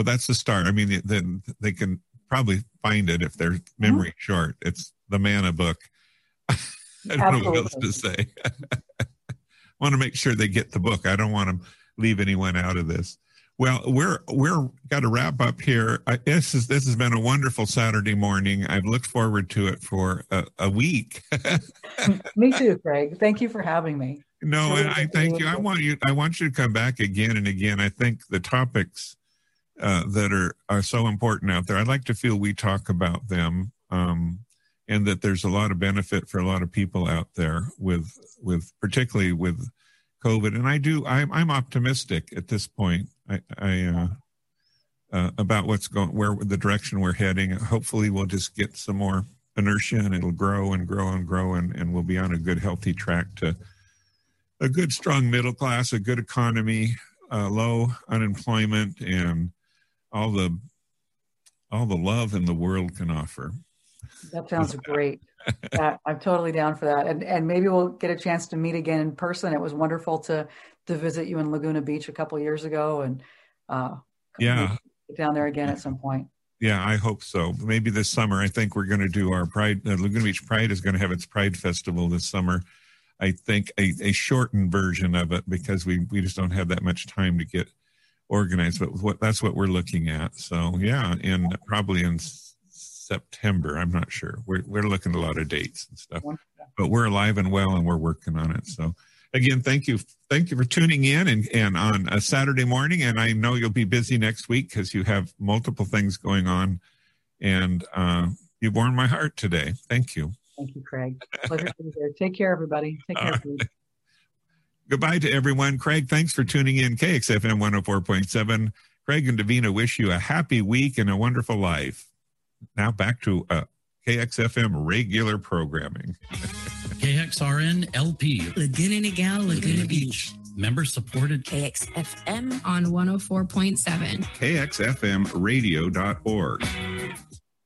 Well, that's the start. I mean, then they can probably find it if their Mm-hmm. short. It's the Manna book. [LAUGHS] I don't know what else to Absolutely. say. [LAUGHS] want to make sure they get the book. I don't want to leave anyone out of this. Well, we're we're got to wrap up here. I, this is this has been a wonderful Saturday morning. I've looked forward to it for a, a week. Me too, Craig. Thank you for having me. no, I thank you. I want you. I want you to come back again and again. I think the topics uh, that are are so important out there. I'd like to feel we talk about them, um, and that there's a lot of benefit for a lot of people out there with with particularly with COVID. And I do. I'm I'm optimistic at this point. I, I uh, uh, about what's going, where the direction we're heading. Hopefully, we'll just get some more inertia, and it'll grow and grow and grow, and, and we'll be on a good, healthy track to a good, strong middle class, a good economy, uh, low unemployment, and all the all the love in the world can offer. That sounds [LAUGHS] great. Yeah, I'm totally down for that. And and maybe we'll get a chance to meet again in person. It was wonderful to to visit you in Laguna Beach a couple years ago, and uh, Yeah. get down there again at some point. Yeah, I hope so. Maybe this summer. I think we're going to do our Pride. Uh, Laguna Beach Pride is going to have its Pride Festival this summer. I think a, a shortened version of it because we we just don't have that much time to get organized. But what that's what we're looking at. So yeah, and probably in September. I'm not sure. We're we're looking at a lot of dates and stuff. But we're alive and well, and we're working on it. So again, thank you, thank you for tuning in and and on a Saturday morning. And I know you'll be busy next week because you have multiple things going on, and uh, you warmed my heart today. Thank you. Thank you, Craig. Pleasure to be here. Take care, everybody. Take care. All right. please. Goodbye to everyone. Craig, thanks for tuning in. KXFM 104.7. Craig and Davina wish you a happy week and a wonderful life. Now back to uh, KXFM regular programming. [LAUGHS] KXRN LP. Laguna Niguel, Laguna Beach. Member supported. KXFM on 104.7. KXFMradio.org.